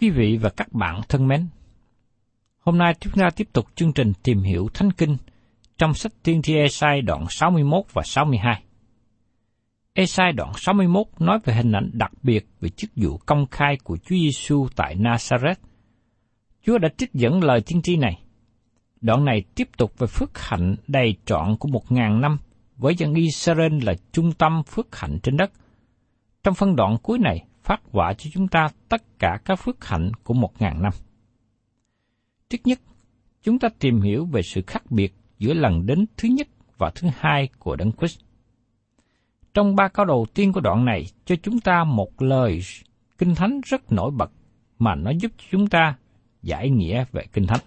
Quý vị và các bạn thân mến, hôm nay chúng ta tiếp tục chương trình tìm hiểu Thánh Kinh trong sách Tiên thi Esai đoạn 61 và 62. Esai đoạn 61 nói về hình ảnh đặc biệt về chức vụ công khai của Chúa Giêsu tại Nazareth. Chúa đã trích dẫn lời tiên tri này. Đoạn này tiếp tục về phước hạnh đầy trọn của một ngàn năm với dân Israel là trung tâm phước hạnh trên đất. Trong phân đoạn cuối này, phát quả cho chúng ta tất cả các phước hạnh của một ngàn năm. Trước nhất, chúng ta tìm hiểu về sự khác biệt giữa lần đến thứ nhất và thứ hai của Đấng Christ. Trong ba câu đầu tiên của đoạn này cho chúng ta một lời kinh thánh rất nổi bật mà nó giúp chúng ta giải nghĩa về kinh thánh.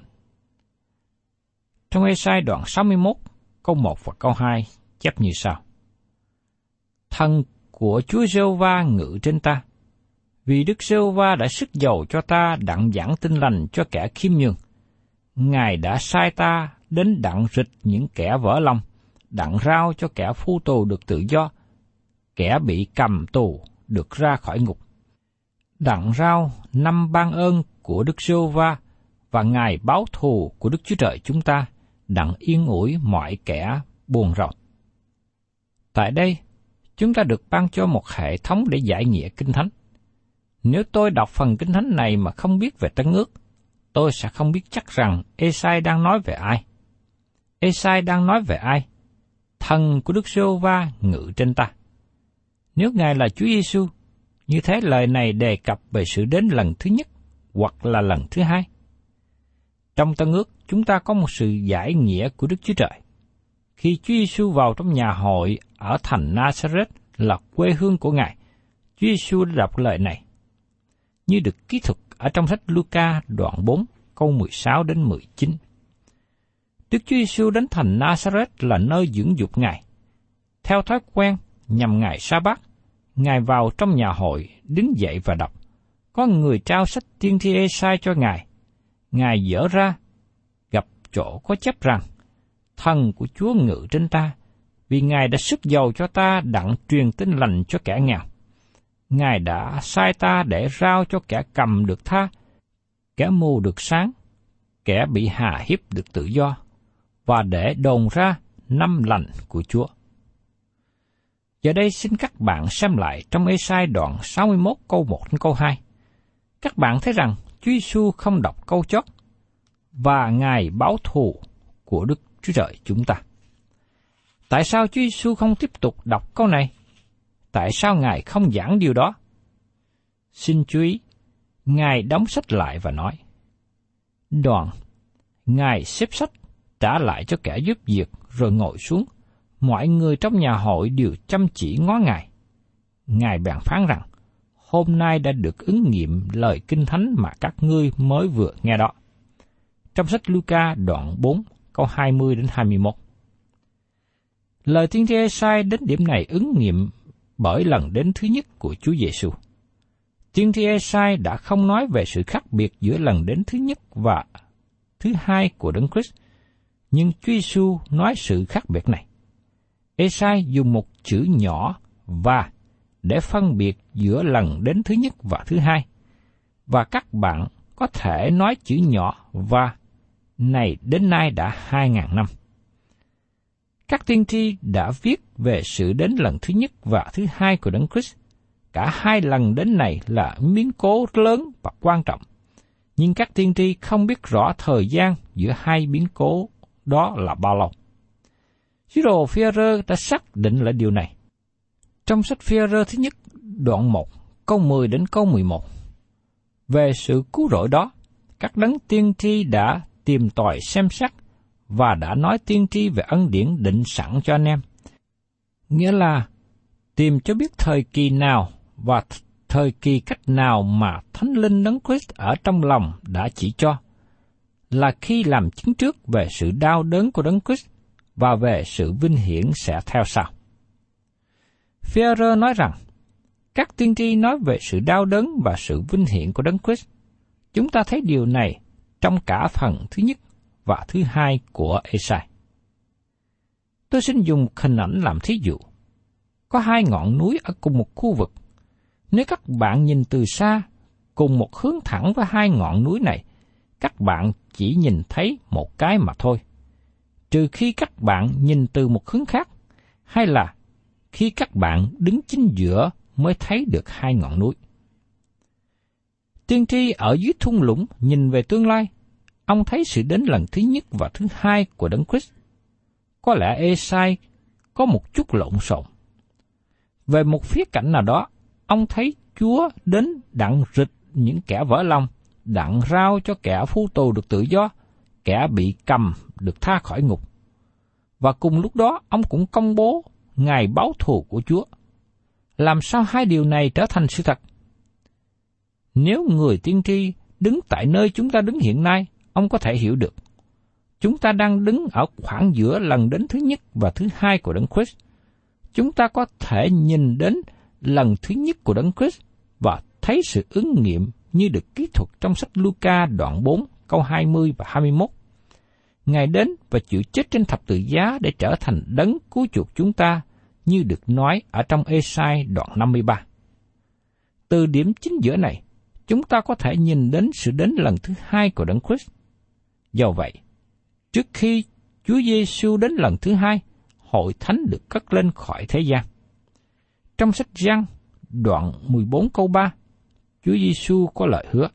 Trong Ê-sai đoạn 61, câu 1 và câu 2 chép như sau. Thân của Chúa Giêsu va ngự trên ta, vì Đức giê va đã sức dầu cho ta đặng giảng tin lành cho kẻ khiêm nhường. Ngài đã sai ta đến đặng rịch những kẻ vỡ lòng, đặng rao cho kẻ phu tù được tự do, kẻ bị cầm tù được ra khỏi ngục. Đặng rao năm ban ơn của Đức giê va và Ngài báo thù của Đức Chúa Trời chúng ta, đặng yên ủi mọi kẻ buồn rầu. Tại đây, chúng ta được ban cho một hệ thống để giải nghĩa Kinh Thánh. Nếu tôi đọc phần Kinh Thánh này mà không biết về Tân ước, tôi sẽ không biết chắc rằng Esai đang nói về ai. Esai đang nói về ai? Thần của Đức Sô va ngự trên ta. Nếu Ngài là Chúa Giêsu, như thế lời này đề cập về sự đến lần thứ nhất hoặc là lần thứ hai. Trong Tân ước, chúng ta có một sự giải nghĩa của Đức Chúa Trời. Khi Chúa Giêsu vào trong nhà hội ở thành Nazareth là quê hương của Ngài, Chúa Giêsu đã đọc lời này. Như được ký thuật ở trong sách Luca đoạn 4, câu 16 đến 19. Đức Chúa Giêsu đến thành Nazareth là nơi dưỡng dục Ngài. Theo thói quen, nhằm ngày sa bát ngài vào trong nhà hội đứng dậy và đọc có người trao sách tiên thi ê sai cho ngài ngài dở ra gặp chỗ có chấp rằng thần của chúa ngự trên ta vì ngài đã sức giàu cho ta đặng truyền tin lành cho kẻ nghèo ngài đã sai ta để rao cho kẻ cầm được tha, kẻ mù được sáng, kẻ bị hà hiếp được tự do, và để đồn ra năm lành của chúa Giờ đây xin các bạn xem lại trong Ê-sai đoạn 61 câu 1 đến câu 2. Các bạn thấy rằng Chúa Giêsu không đọc câu chót, và Ngài báo thù của Đức Chúa Trời chúng ta. Tại sao Chúa Giêsu không tiếp tục đọc câu này? Tại sao Ngài không giảng điều đó? Xin chú ý, Ngài đóng sách lại và nói, Đoàn, Ngài xếp sách trả lại cho kẻ giúp việc rồi ngồi xuống. Mọi người trong nhà hội đều chăm chỉ ngó Ngài. Ngài bèn phán rằng, hôm nay đã được ứng nghiệm lời kinh thánh mà các ngươi mới vừa nghe đó. Trong sách Luca đoạn 4, câu 20 đến 21. Lời tiên tri sai đến điểm này ứng nghiệm bởi lần đến thứ nhất của Chúa Giêsu. Tiên tri Esai đã không nói về sự khác biệt giữa lần đến thứ nhất và thứ hai của Đấng Christ, nhưng Chúa Giêsu nói sự khác biệt này. Esai dùng một chữ nhỏ và để phân biệt giữa lần đến thứ nhất và thứ hai. Và các bạn có thể nói chữ nhỏ và này đến nay đã hai ngàn năm. Các tiên tri đã viết về sự đến lần thứ nhất và thứ hai của Đấng Christ. Cả hai lần đến này là biến cố lớn và quan trọng. Nhưng các tiên tri không biết rõ thời gian giữa hai biến cố đó là bao lâu. Sứ đồ Führer đã xác định lại điều này. Trong sách Führer thứ nhất, đoạn 1, câu 10 đến câu 11. Về sự cứu rỗi đó, các đấng tiên tri đã tìm tòi xem xét và đã nói tiên tri về ân điển định sẵn cho anh em. Nghĩa là tìm cho biết thời kỳ nào và thời kỳ cách nào mà Thánh Linh Đấng Christ ở trong lòng đã chỉ cho, là khi làm chứng trước về sự đau đớn của Đấng Christ và về sự vinh hiển sẽ theo sau. Führer nói rằng, các tiên tri nói về sự đau đớn và sự vinh hiển của Đấng Christ. Chúng ta thấy điều này trong cả phần thứ nhất và thứ hai của Esai. Tôi xin dùng hình ảnh làm thí dụ. Có hai ngọn núi ở cùng một khu vực. Nếu các bạn nhìn từ xa, cùng một hướng thẳng với hai ngọn núi này, các bạn chỉ nhìn thấy một cái mà thôi. Trừ khi các bạn nhìn từ một hướng khác, hay là khi các bạn đứng chính giữa mới thấy được hai ngọn núi. Tiên tri ở dưới thung lũng nhìn về tương lai, ông thấy sự đến lần thứ nhất và thứ hai của Đấng Christ. Có lẽ Esai có một chút lộn xộn. Về một phía cảnh nào đó, ông thấy Chúa đến đặng rịch những kẻ vỡ lòng, đặng rao cho kẻ phu tù được tự do, kẻ bị cầm được tha khỏi ngục. Và cùng lúc đó, ông cũng công bố ngày báo thù của Chúa. Làm sao hai điều này trở thành sự thật? Nếu người tiên tri đứng tại nơi chúng ta đứng hiện nay, ông có thể hiểu được. Chúng ta đang đứng ở khoảng giữa lần đến thứ nhất và thứ hai của Đấng Christ. Chúng ta có thể nhìn đến lần thứ nhất của Đấng Christ và thấy sự ứng nghiệm như được kỹ thuật trong sách Luca đoạn 4 câu 20 và 21. Ngài đến và chịu chết trên thập tự giá để trở thành đấng cứu chuộc chúng ta, như được nói ở trong Esai đoạn 53. Từ điểm chính giữa này, chúng ta có thể nhìn đến sự đến lần thứ hai của Đấng Christ. Do vậy, trước khi Chúa Giêsu đến lần thứ hai, hội thánh được cất lên khỏi thế gian. Trong sách Giăng, đoạn 14 câu 3, Chúa Giêsu có lời hứa: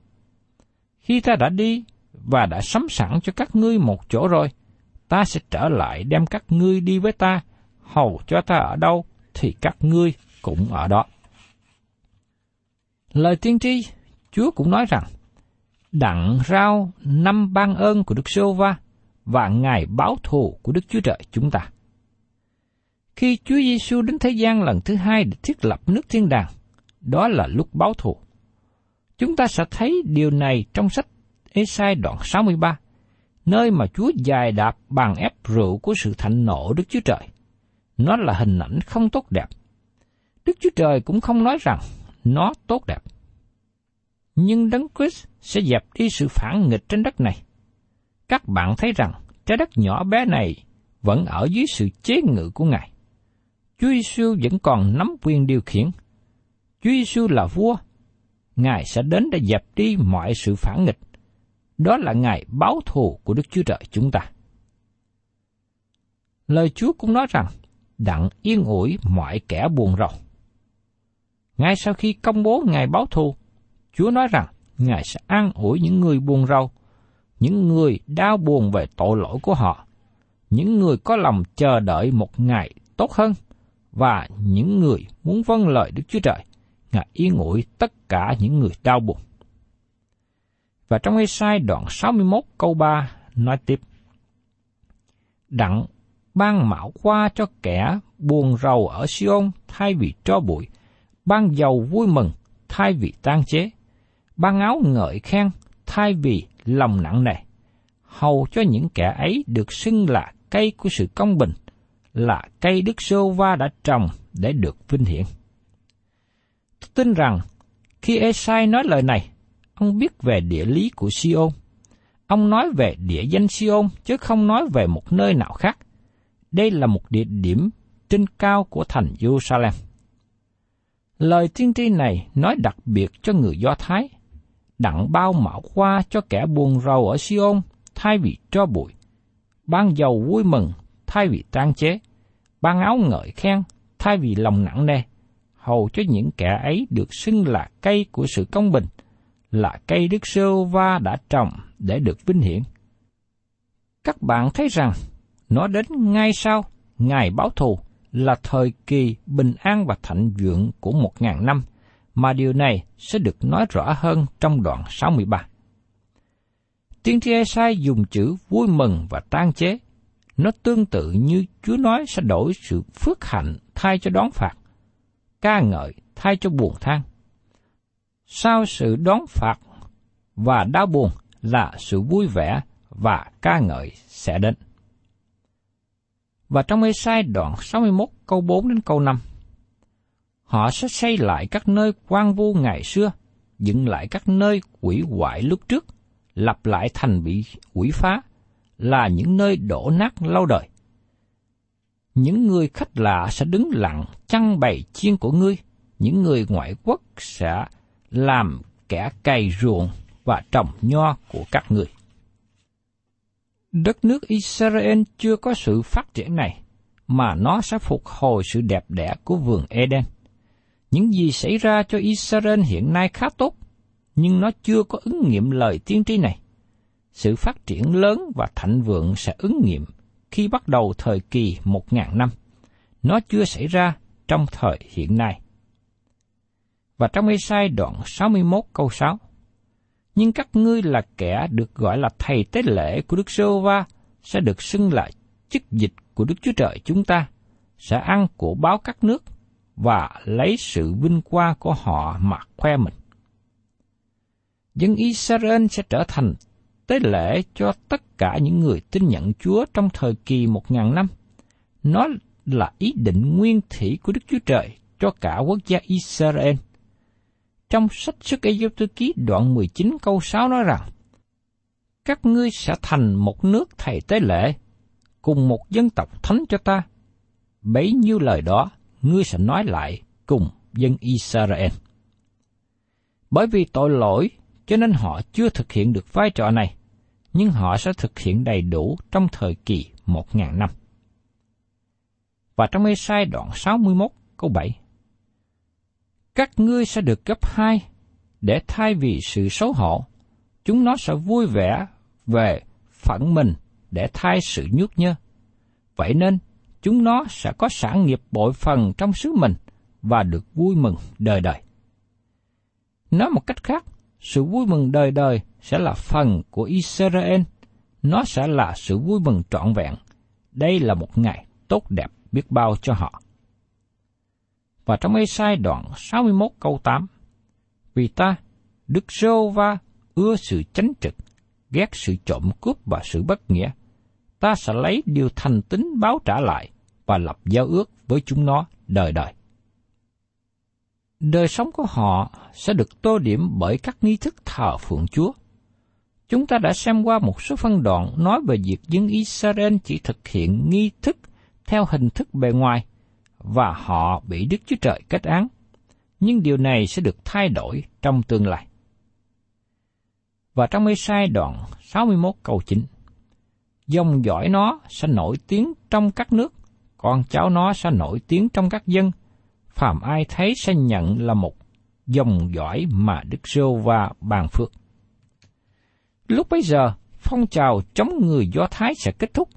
Khi ta đã đi và đã sắm sẵn cho các ngươi một chỗ rồi, ta sẽ trở lại đem các ngươi đi với ta, hầu cho ta ở đâu thì các ngươi cũng ở đó. Lời tiên tri, Chúa cũng nói rằng, đặng rao năm ban ơn của Đức Sô Va và ngày báo thù của Đức Chúa Trời chúng ta. Khi Chúa Giêsu đến thế gian lần thứ hai để thiết lập nước thiên đàng, đó là lúc báo thù. Chúng ta sẽ thấy điều này trong sách Esai đoạn 63, nơi mà Chúa dài đạp bàn ép rượu của sự thạnh nộ Đức Chúa Trời. Nó là hình ảnh không tốt đẹp. Đức Chúa Trời cũng không nói rằng nó tốt đẹp. Nhưng Đấng Christ sẽ dẹp đi sự phản nghịch trên đất này. Các bạn thấy rằng trái đất nhỏ bé này vẫn ở dưới sự chế ngự của Ngài. Chúa Giêsu vẫn còn nắm quyền điều khiển. Chúa Giêsu là vua. Ngài sẽ đến để dẹp đi mọi sự phản nghịch đó là ngày báo thù của Đức Chúa Trời chúng ta. Lời Chúa cũng nói rằng, đặng yên ủi mọi kẻ buồn rầu. Ngay sau khi công bố ngày báo thù, Chúa nói rằng, Ngài sẽ an ủi những người buồn rầu, những người đau buồn về tội lỗi của họ, những người có lòng chờ đợi một ngày tốt hơn, và những người muốn vâng lời Đức Chúa Trời. Ngài yên ủi tất cả những người đau buồn. Và trong Ê-sai đoạn 61 câu 3 nói tiếp. Đặng ban mạo qua cho kẻ buồn rầu ở Siôn thay vì cho bụi, ban dầu vui mừng thay vì tan chế, ban áo ngợi khen thay vì lòng nặng nề, hầu cho những kẻ ấy được xưng là cây của sự công bình, là cây Đức Sô Va đã trồng để được vinh hiển. Tôi tin rằng khi Esai nói lời này, ông biết về địa lý của Siôn. Ông nói về địa danh Siôn chứ không nói về một nơi nào khác. Đây là một địa điểm trên cao của thành Jerusalem. Lời tiên tri này nói đặc biệt cho người Do Thái, đặng bao mạo khoa cho kẻ buồn rầu ở Siôn thay vì cho bụi, ban dầu vui mừng thay vì tan chế, ban áo ngợi khen thay vì lòng nặng nề, hầu cho những kẻ ấy được xưng là cây của sự công bình, là cây Đức Sơ Va đã trồng để được vinh hiển. Các bạn thấy rằng, nó đến ngay sau Ngày báo thù là thời kỳ bình an và thạnh vượng của một ngàn năm, mà điều này sẽ được nói rõ hơn trong đoạn 63. Tiên tri Esai dùng chữ vui mừng và tan chế. Nó tương tự như Chúa nói sẽ đổi sự phước hạnh thay cho đón phạt, ca ngợi thay cho buồn than. Sau sự đón phạt và đau buồn là sự vui vẻ và ca ngợi sẽ đến. Và trong Esai đoạn 61 câu 4 đến câu 5, họ sẽ xây lại các nơi quan vu ngày xưa, dựng lại các nơi quỷ hoại lúc trước, lập lại thành bị quỷ phá, là những nơi đổ nát lâu đời. Những người khách lạ sẽ đứng lặng chăn bày chiên của ngươi, những người ngoại quốc sẽ làm kẻ cày ruộng và trồng nho của các người. Đất nước Israel chưa có sự phát triển này, mà nó sẽ phục hồi sự đẹp đẽ của vườn Eden. Những gì xảy ra cho Israel hiện nay khá tốt, nhưng nó chưa có ứng nghiệm lời tiên tri này. Sự phát triển lớn và thạnh vượng sẽ ứng nghiệm khi bắt đầu thời kỳ một ngàn năm. Nó chưa xảy ra trong thời hiện nay. Và trong Ê-sai đoạn 61 câu 6, Nhưng các ngươi là kẻ được gọi là thầy tế lễ của Đức Sô Va sẽ được xưng là chức dịch của Đức Chúa Trời chúng ta, sẽ ăn của báo các nước và lấy sự vinh quang của họ mà khoe mình. Dân Israel sẽ trở thành tế lễ cho tất cả những người tin nhận Chúa trong thời kỳ một ngàn năm. Nó là ý định nguyên thủy của Đức Chúa Trời cho cả quốc gia Israel. Trong sách Sức Ê Dô Ký đoạn 19 câu 6 nói rằng, Các ngươi sẽ thành một nước thầy tế lễ, cùng một dân tộc thánh cho ta. Bấy nhiêu lời đó, ngươi sẽ nói lại cùng dân Israel. Bởi vì tội lỗi cho nên họ chưa thực hiện được vai trò này, nhưng họ sẽ thực hiện đầy đủ trong thời kỳ một ngàn năm. Và trong Ê-sai đoạn 61 câu 7 Các ngươi sẽ được gấp hai, để thay vì sự xấu hổ, chúng nó sẽ vui vẻ về phận mình để thay sự nhút nhơ. Vậy nên, chúng nó sẽ có sản nghiệp bội phần trong xứ mình và được vui mừng đời đời. Nói một cách khác, sự vui mừng đời đời sẽ là phần của Israel. Nó sẽ là sự vui mừng trọn vẹn. Đây là một ngày tốt đẹp biết bao cho họ. Và trong Ê-sai đoạn 61 câu 8, Vì ta, Đức Sô Va ưa sự chánh trực, ghét sự trộm cướp và sự bất nghĩa. Ta sẽ lấy điều thành tính báo trả lại và lập giao ước với chúng nó đời đời đời sống của họ sẽ được tô điểm bởi các nghi thức thờ phượng Chúa. Chúng ta đã xem qua một số phân đoạn nói về việc dân Israel chỉ thực hiện nghi thức theo hình thức bề ngoài và họ bị Đức Chúa Trời kết án. Nhưng điều này sẽ được thay đổi trong tương lai. Và trong mê sai đoạn 61 câu 9 Dòng dõi nó sẽ nổi tiếng trong các nước, con cháu nó sẽ nổi tiếng trong các dân, phàm ai thấy sẽ nhận là một dòng dõi mà Đức Sô và bàn phước. Lúc bấy giờ, phong trào chống người Do Thái sẽ kết thúc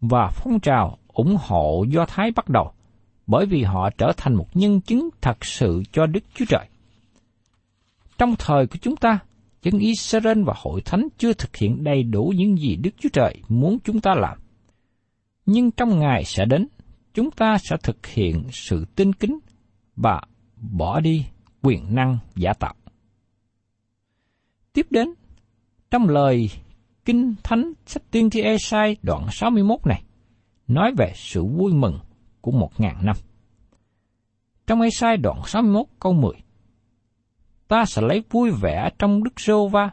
và phong trào ủng hộ Do Thái bắt đầu, bởi vì họ trở thành một nhân chứng thật sự cho Đức Chúa Trời. Trong thời của chúng ta, dân Israel và hội thánh chưa thực hiện đầy đủ những gì Đức Chúa Trời muốn chúng ta làm. Nhưng trong ngày sẽ đến, chúng ta sẽ thực hiện sự tin kính và bỏ đi quyền năng giả tạo. Tiếp đến, trong lời Kinh Thánh sách tiên tri Esai đoạn 61 này, nói về sự vui mừng của một ngàn năm. Trong Esai đoạn 61 câu 10, Ta sẽ lấy vui vẻ trong Đức Sô Va,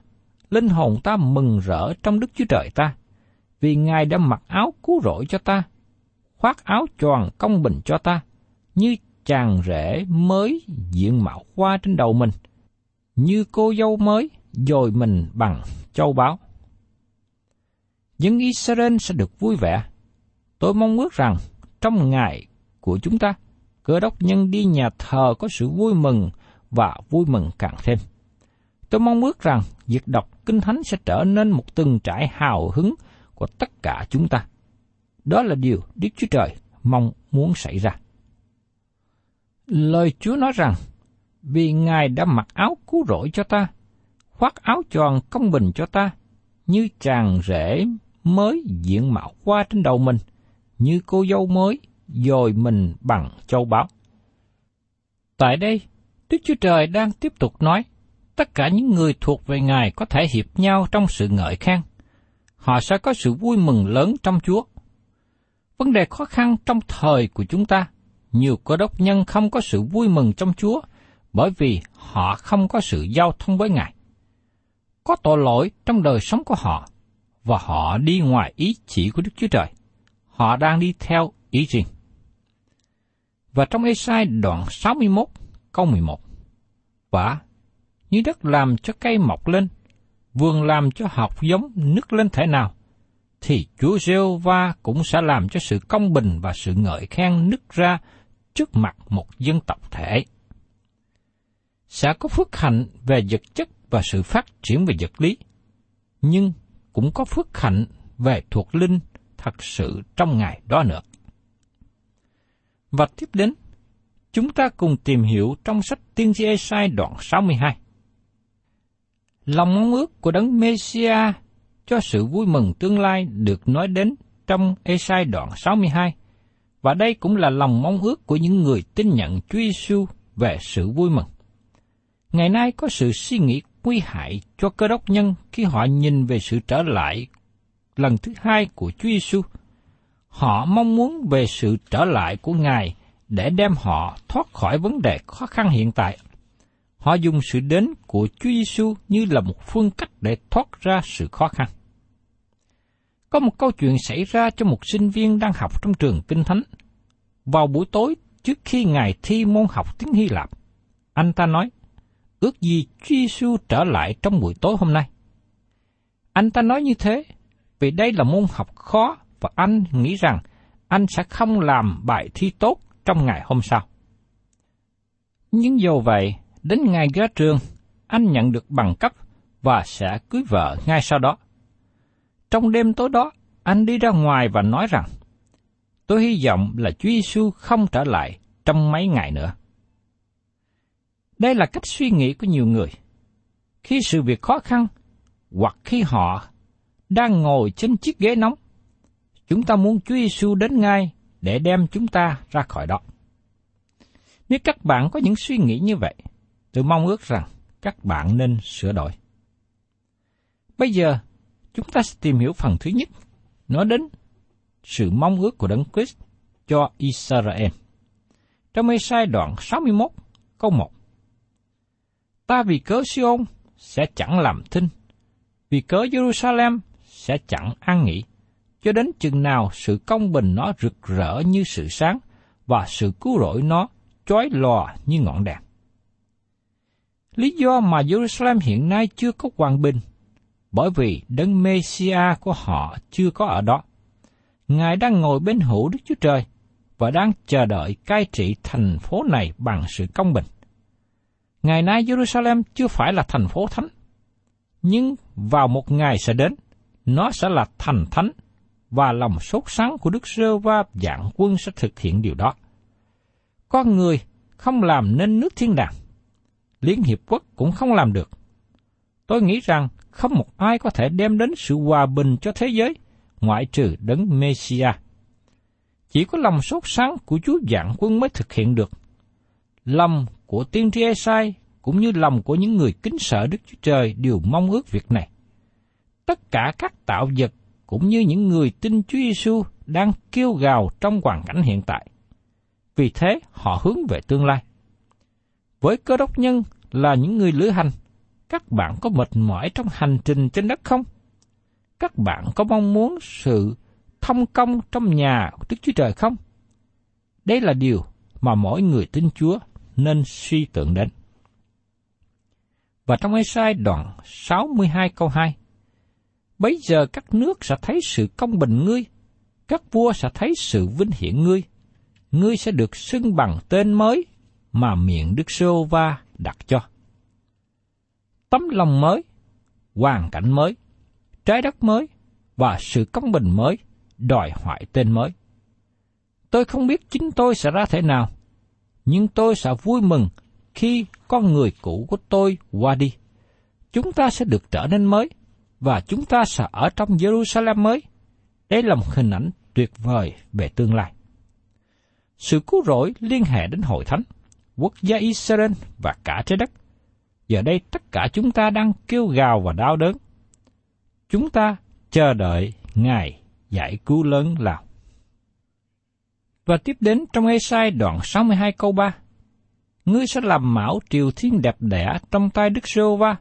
linh hồn ta mừng rỡ trong Đức Chúa Trời ta, vì Ngài đã mặc áo cứu rỗi cho ta, khoác áo choàng công bình cho ta, như chàng rể mới diện mạo hoa trên đầu mình, như cô dâu mới dồi mình bằng châu báu. Dân Israel sẽ được vui vẻ. Tôi mong ước rằng trong ngày của chúng ta, cơ đốc nhân đi nhà thờ có sự vui mừng và vui mừng càng thêm. Tôi mong ước rằng việc đọc Kinh Thánh sẽ trở nên một từng trải hào hứng của tất cả chúng ta. Đó là điều Đức Chúa Trời mong muốn xảy ra. Lời Chúa nói rằng, vì Ngài đã mặc áo cứu rỗi cho ta, khoác áo tròn công bình cho ta, như chàng rể mới diện mạo qua trên đầu mình, như cô dâu mới dồi mình bằng châu báu. Tại đây, Đức Chúa Trời đang tiếp tục nói, tất cả những người thuộc về Ngài có thể hiệp nhau trong sự ngợi khen. Họ sẽ có sự vui mừng lớn trong Chúa. Vấn đề khó khăn trong thời của chúng ta, nhiều cơ đốc nhân không có sự vui mừng trong Chúa, bởi vì họ không có sự giao thông với Ngài. Có tội lỗi trong đời sống của họ, và họ đi ngoài ý chỉ của Đức Chúa Trời. Họ đang đi theo ý riêng. Và trong Esai đoạn 61, câu 11. Và như đất làm cho cây mọc lên, vườn làm cho học giống nước lên thể nào, thì Chúa Rêu Va cũng sẽ làm cho sự công bình và sự ngợi khen nứt ra trước mặt một dân tộc thể. Sẽ có phước hạnh về vật chất và sự phát triển về vật lý, nhưng cũng có phước hạnh về thuộc linh thật sự trong ngày đó nữa. Và tiếp đến, chúng ta cùng tìm hiểu trong sách Tiên tri Esai đoạn 62. Lòng mong ước của đấng Messiah cho sự vui mừng tương lai được nói đến trong Esai đoạn 62, và đây cũng là lòng mong ước của những người tin nhận Chúa Giêsu về sự vui mừng. Ngày nay có sự suy nghĩ nguy hại cho cơ đốc nhân khi họ nhìn về sự trở lại lần thứ hai của Chúa Giêsu. Họ mong muốn về sự trở lại của Ngài để đem họ thoát khỏi vấn đề khó khăn hiện tại. Họ dùng sự đến của Chúa Giêsu như là một phương cách để thoát ra sự khó khăn. Có một câu chuyện xảy ra cho một sinh viên đang học trong trường Kinh Thánh. Vào buổi tối trước khi Ngài thi môn học tiếng Hy Lạp, anh ta nói, ước gì Chúa Giêsu trở lại trong buổi tối hôm nay. Anh ta nói như thế vì đây là môn học khó và anh nghĩ rằng anh sẽ không làm bài thi tốt trong ngày hôm sau. Nhưng dù vậy, đến ngày ra trường, anh nhận được bằng cấp và sẽ cưới vợ ngay sau đó. Trong đêm tối đó, anh đi ra ngoài và nói rằng, tôi hy vọng là Chúa Giêsu không trở lại trong mấy ngày nữa. Đây là cách suy nghĩ của nhiều người. Khi sự việc khó khăn, hoặc khi họ đang ngồi trên chiếc ghế nóng, chúng ta muốn Chúa Giêsu đến ngay để đem chúng ta ra khỏi đó. Nếu các bạn có những suy nghĩ như vậy, tôi mong ước rằng các bạn nên sửa đổi. Bây giờ, chúng ta sẽ tìm hiểu phần thứ nhất, nói đến sự mong ước của Đấng Christ cho Israel. Trong mê sai đoạn 61, câu 1 ta vì cớ Sion sẽ chẳng làm thinh, vì cớ Jerusalem sẽ chẳng an nghỉ, cho đến chừng nào sự công bình nó rực rỡ như sự sáng và sự cứu rỗi nó chói lòa như ngọn đèn. Lý do mà Jerusalem hiện nay chưa có hoàng bình, bởi vì đấng Messia của họ chưa có ở đó. Ngài đang ngồi bên hữu Đức Chúa Trời và đang chờ đợi cai trị thành phố này bằng sự công bình. Ngày nay Jerusalem chưa phải là thành phố thánh, nhưng vào một ngày sẽ đến, nó sẽ là thành thánh và lòng sốt sắng của Đức Sơ Va dạng quân sẽ thực hiện điều đó. Con người không làm nên nước thiên đàng. Liên Hiệp Quốc cũng không làm được. Tôi nghĩ rằng không một ai có thể đem đến sự hòa bình cho thế giới, ngoại trừ đấng Messia. Chỉ có lòng sốt sáng của Chúa Giảng quân mới thực hiện được. Lòng của tiên tri Esai cũng như lòng của những người kính sợ Đức Chúa Trời đều mong ước việc này. Tất cả các tạo vật cũng như những người tin Chúa Giêsu đang kêu gào trong hoàn cảnh hiện tại. Vì thế họ hướng về tương lai. Với cơ đốc nhân là những người lữ hành, các bạn có mệt mỏi trong hành trình trên đất không? Các bạn có mong muốn sự thông công trong nhà của Đức Chúa Trời không? Đây là điều mà mỗi người tin Chúa nên suy tưởng đến. Và trong Ê-sai đoạn 62 câu 2, bây giờ các nước sẽ thấy sự công bình ngươi, các vua sẽ thấy sự vinh hiển ngươi, ngươi sẽ được xưng bằng tên mới mà miệng Đức Sô Va đặt cho. Tấm lòng mới, hoàn cảnh mới, trái đất mới và sự công bình mới đòi hỏi tên mới. Tôi không biết chính tôi sẽ ra thế nào, nhưng tôi sẽ vui mừng khi con người cũ của tôi qua đi. Chúng ta sẽ được trở nên mới, và chúng ta sẽ ở trong Jerusalem mới. Đây là một hình ảnh tuyệt vời về tương lai. Sự cứu rỗi liên hệ đến hội thánh, quốc gia Israel và cả trái đất. Giờ đây tất cả chúng ta đang kêu gào và đau đớn. Chúng ta chờ đợi Ngài giải cứu lớn lao. Và tiếp đến trong Ê-sai đoạn 62 câu 3. Ngươi sẽ làm mão triều thiên đẹp đẽ trong tay Đức Sô Va,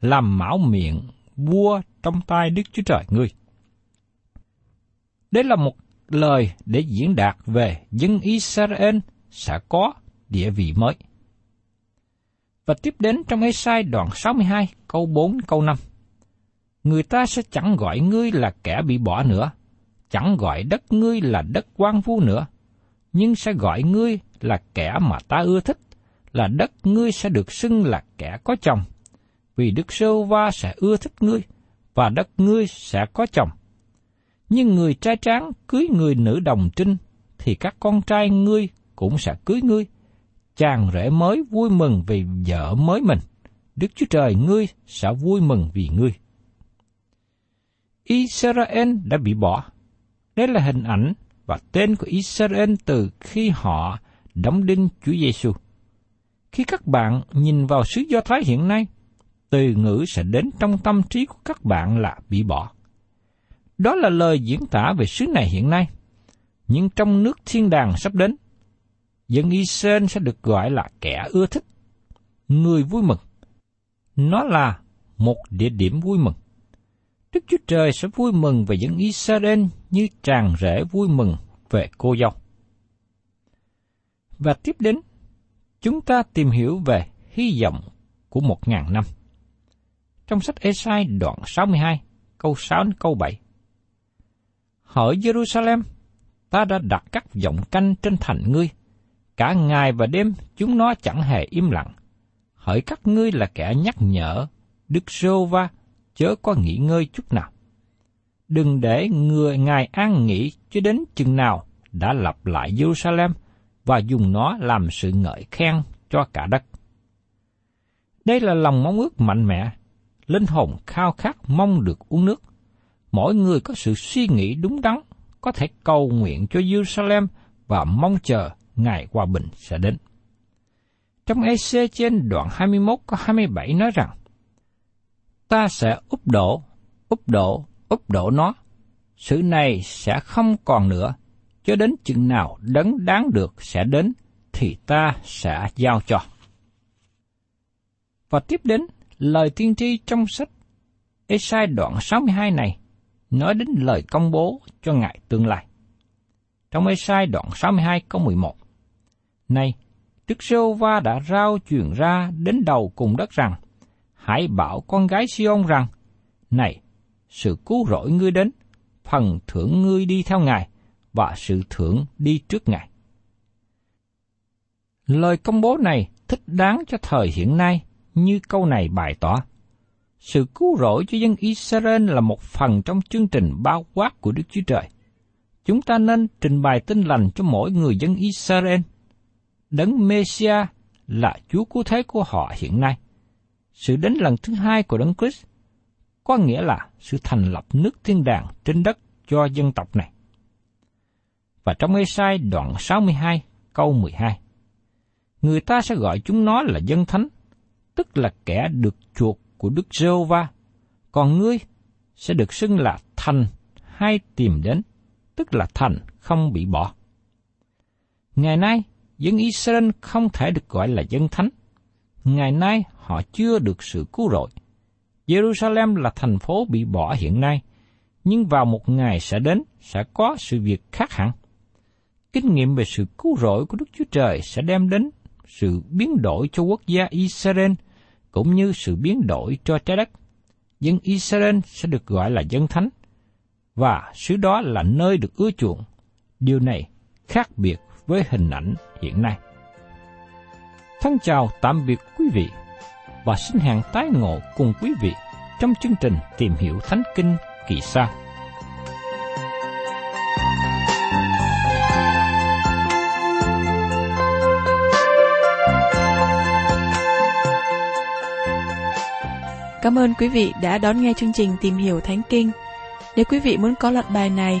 làm mão miệng vua trong tay Đức Chúa Trời ngươi. Đây là một lời để diễn đạt về dân Israel sẽ có địa vị mới. Và tiếp đến trong ngay sai đoạn 62 câu 4 câu 5. Người ta sẽ chẳng gọi ngươi là kẻ bị bỏ nữa, chẳng gọi đất ngươi là đất quan vu nữa, nhưng sẽ gọi ngươi là kẻ mà ta ưa thích, là đất ngươi sẽ được xưng là kẻ có chồng, vì Đức Sơ Va sẽ ưa thích ngươi, và đất ngươi sẽ có chồng. Nhưng người trai tráng cưới người nữ đồng trinh, thì các con trai ngươi cũng sẽ cưới ngươi. Chàng rể mới vui mừng vì vợ mới mình, Đức Chúa Trời ngươi sẽ vui mừng vì ngươi. Israel đã bị bỏ. Đây là hình ảnh và tên của Israel từ khi họ đóng đinh Chúa Giêsu. Khi các bạn nhìn vào xứ Do Thái hiện nay, từ ngữ sẽ đến trong tâm trí của các bạn là bị bỏ. Đó là lời diễn tả về xứ này hiện nay. Nhưng trong nước thiên đàng sắp đến, dân Israel sẽ được gọi là kẻ ưa thích, người vui mừng. Nó là một địa điểm vui mừng. Đức Chúa Trời sẽ vui mừng về dân Israel như tràn rễ vui mừng về cô dâu. Và tiếp đến, chúng ta tìm hiểu về hy vọng của một ngàn năm trong sách Esai đoạn 62, câu 6 đến câu 7. Hỡi Jerusalem, ta đã đặt các giọng canh trên thành ngươi, cả ngày và đêm chúng nó chẳng hề im lặng. Hỡi các ngươi là kẻ nhắc nhở, Đức Sô Va, chớ có nghỉ ngơi chút nào. Đừng để người ngài an nghỉ cho đến chừng nào đã lập lại Jerusalem và dùng nó làm sự ngợi khen cho cả đất. Đây là lòng mong ước mạnh mẽ linh hồn khao khát mong được uống nước. Mỗi người có sự suy nghĩ đúng đắn, có thể cầu nguyện cho Jerusalem và mong chờ ngày hòa bình sẽ đến. Trong EC trên đoạn 21 có 27 nói rằng, Ta sẽ úp đổ, úp đổ, úp đổ nó. Sự này sẽ không còn nữa, cho đến chừng nào đấng đáng được sẽ đến, thì ta sẽ giao cho. Và tiếp đến lời tiên tri trong sách Esai đoạn 62 này nói đến lời công bố cho ngài tương lai. Trong Esai đoạn 62 câu 11 này, Đức Sô Va đã rao truyền ra đến đầu cùng đất rằng, hãy bảo con gái Siôn rằng, Này, sự cứu rỗi ngươi đến, phần thưởng ngươi đi theo Ngài, và sự thưởng đi trước Ngài. Lời công bố này thích đáng cho thời hiện nay như câu này bày tỏ. Sự cứu rỗi cho dân Israel là một phần trong chương trình bao quát của Đức Chúa Trời. Chúng ta nên trình bày tin lành cho mỗi người dân Israel. Đấng Messiah là Chúa cứu thế của họ hiện nay. Sự đến lần thứ hai của Đấng Christ có nghĩa là sự thành lập nước thiên đàng trên đất cho dân tộc này. Và trong Ê-sai đoạn 62 câu 12, người ta sẽ gọi chúng nó là dân thánh, tức là kẻ được chuộc của Đức giê va còn ngươi sẽ được xưng là thành hay tìm đến, tức là thành không bị bỏ. Ngày nay, dân Israel không thể được gọi là dân thánh. Ngày nay họ chưa được sự cứu rỗi. Jerusalem là thành phố bị bỏ hiện nay, nhưng vào một ngày sẽ đến sẽ có sự việc khác hẳn. Kinh nghiệm về sự cứu rỗi của Đức Chúa Trời sẽ đem đến sự biến đổi cho quốc gia Israel cũng như sự biến đổi cho trái đất. Dân Israel sẽ được gọi là dân thánh, và xứ đó là nơi được ưa chuộng. Điều này khác biệt với hình ảnh hiện nay. Thân chào tạm biệt quý vị và xin hẹn tái ngộ cùng quý vị trong chương trình tìm hiểu Thánh Kinh kỳ sau. Cảm ơn quý vị đã đón nghe chương trình Tìm hiểu Thánh Kinh. Nếu quý vị muốn có loạt bài này,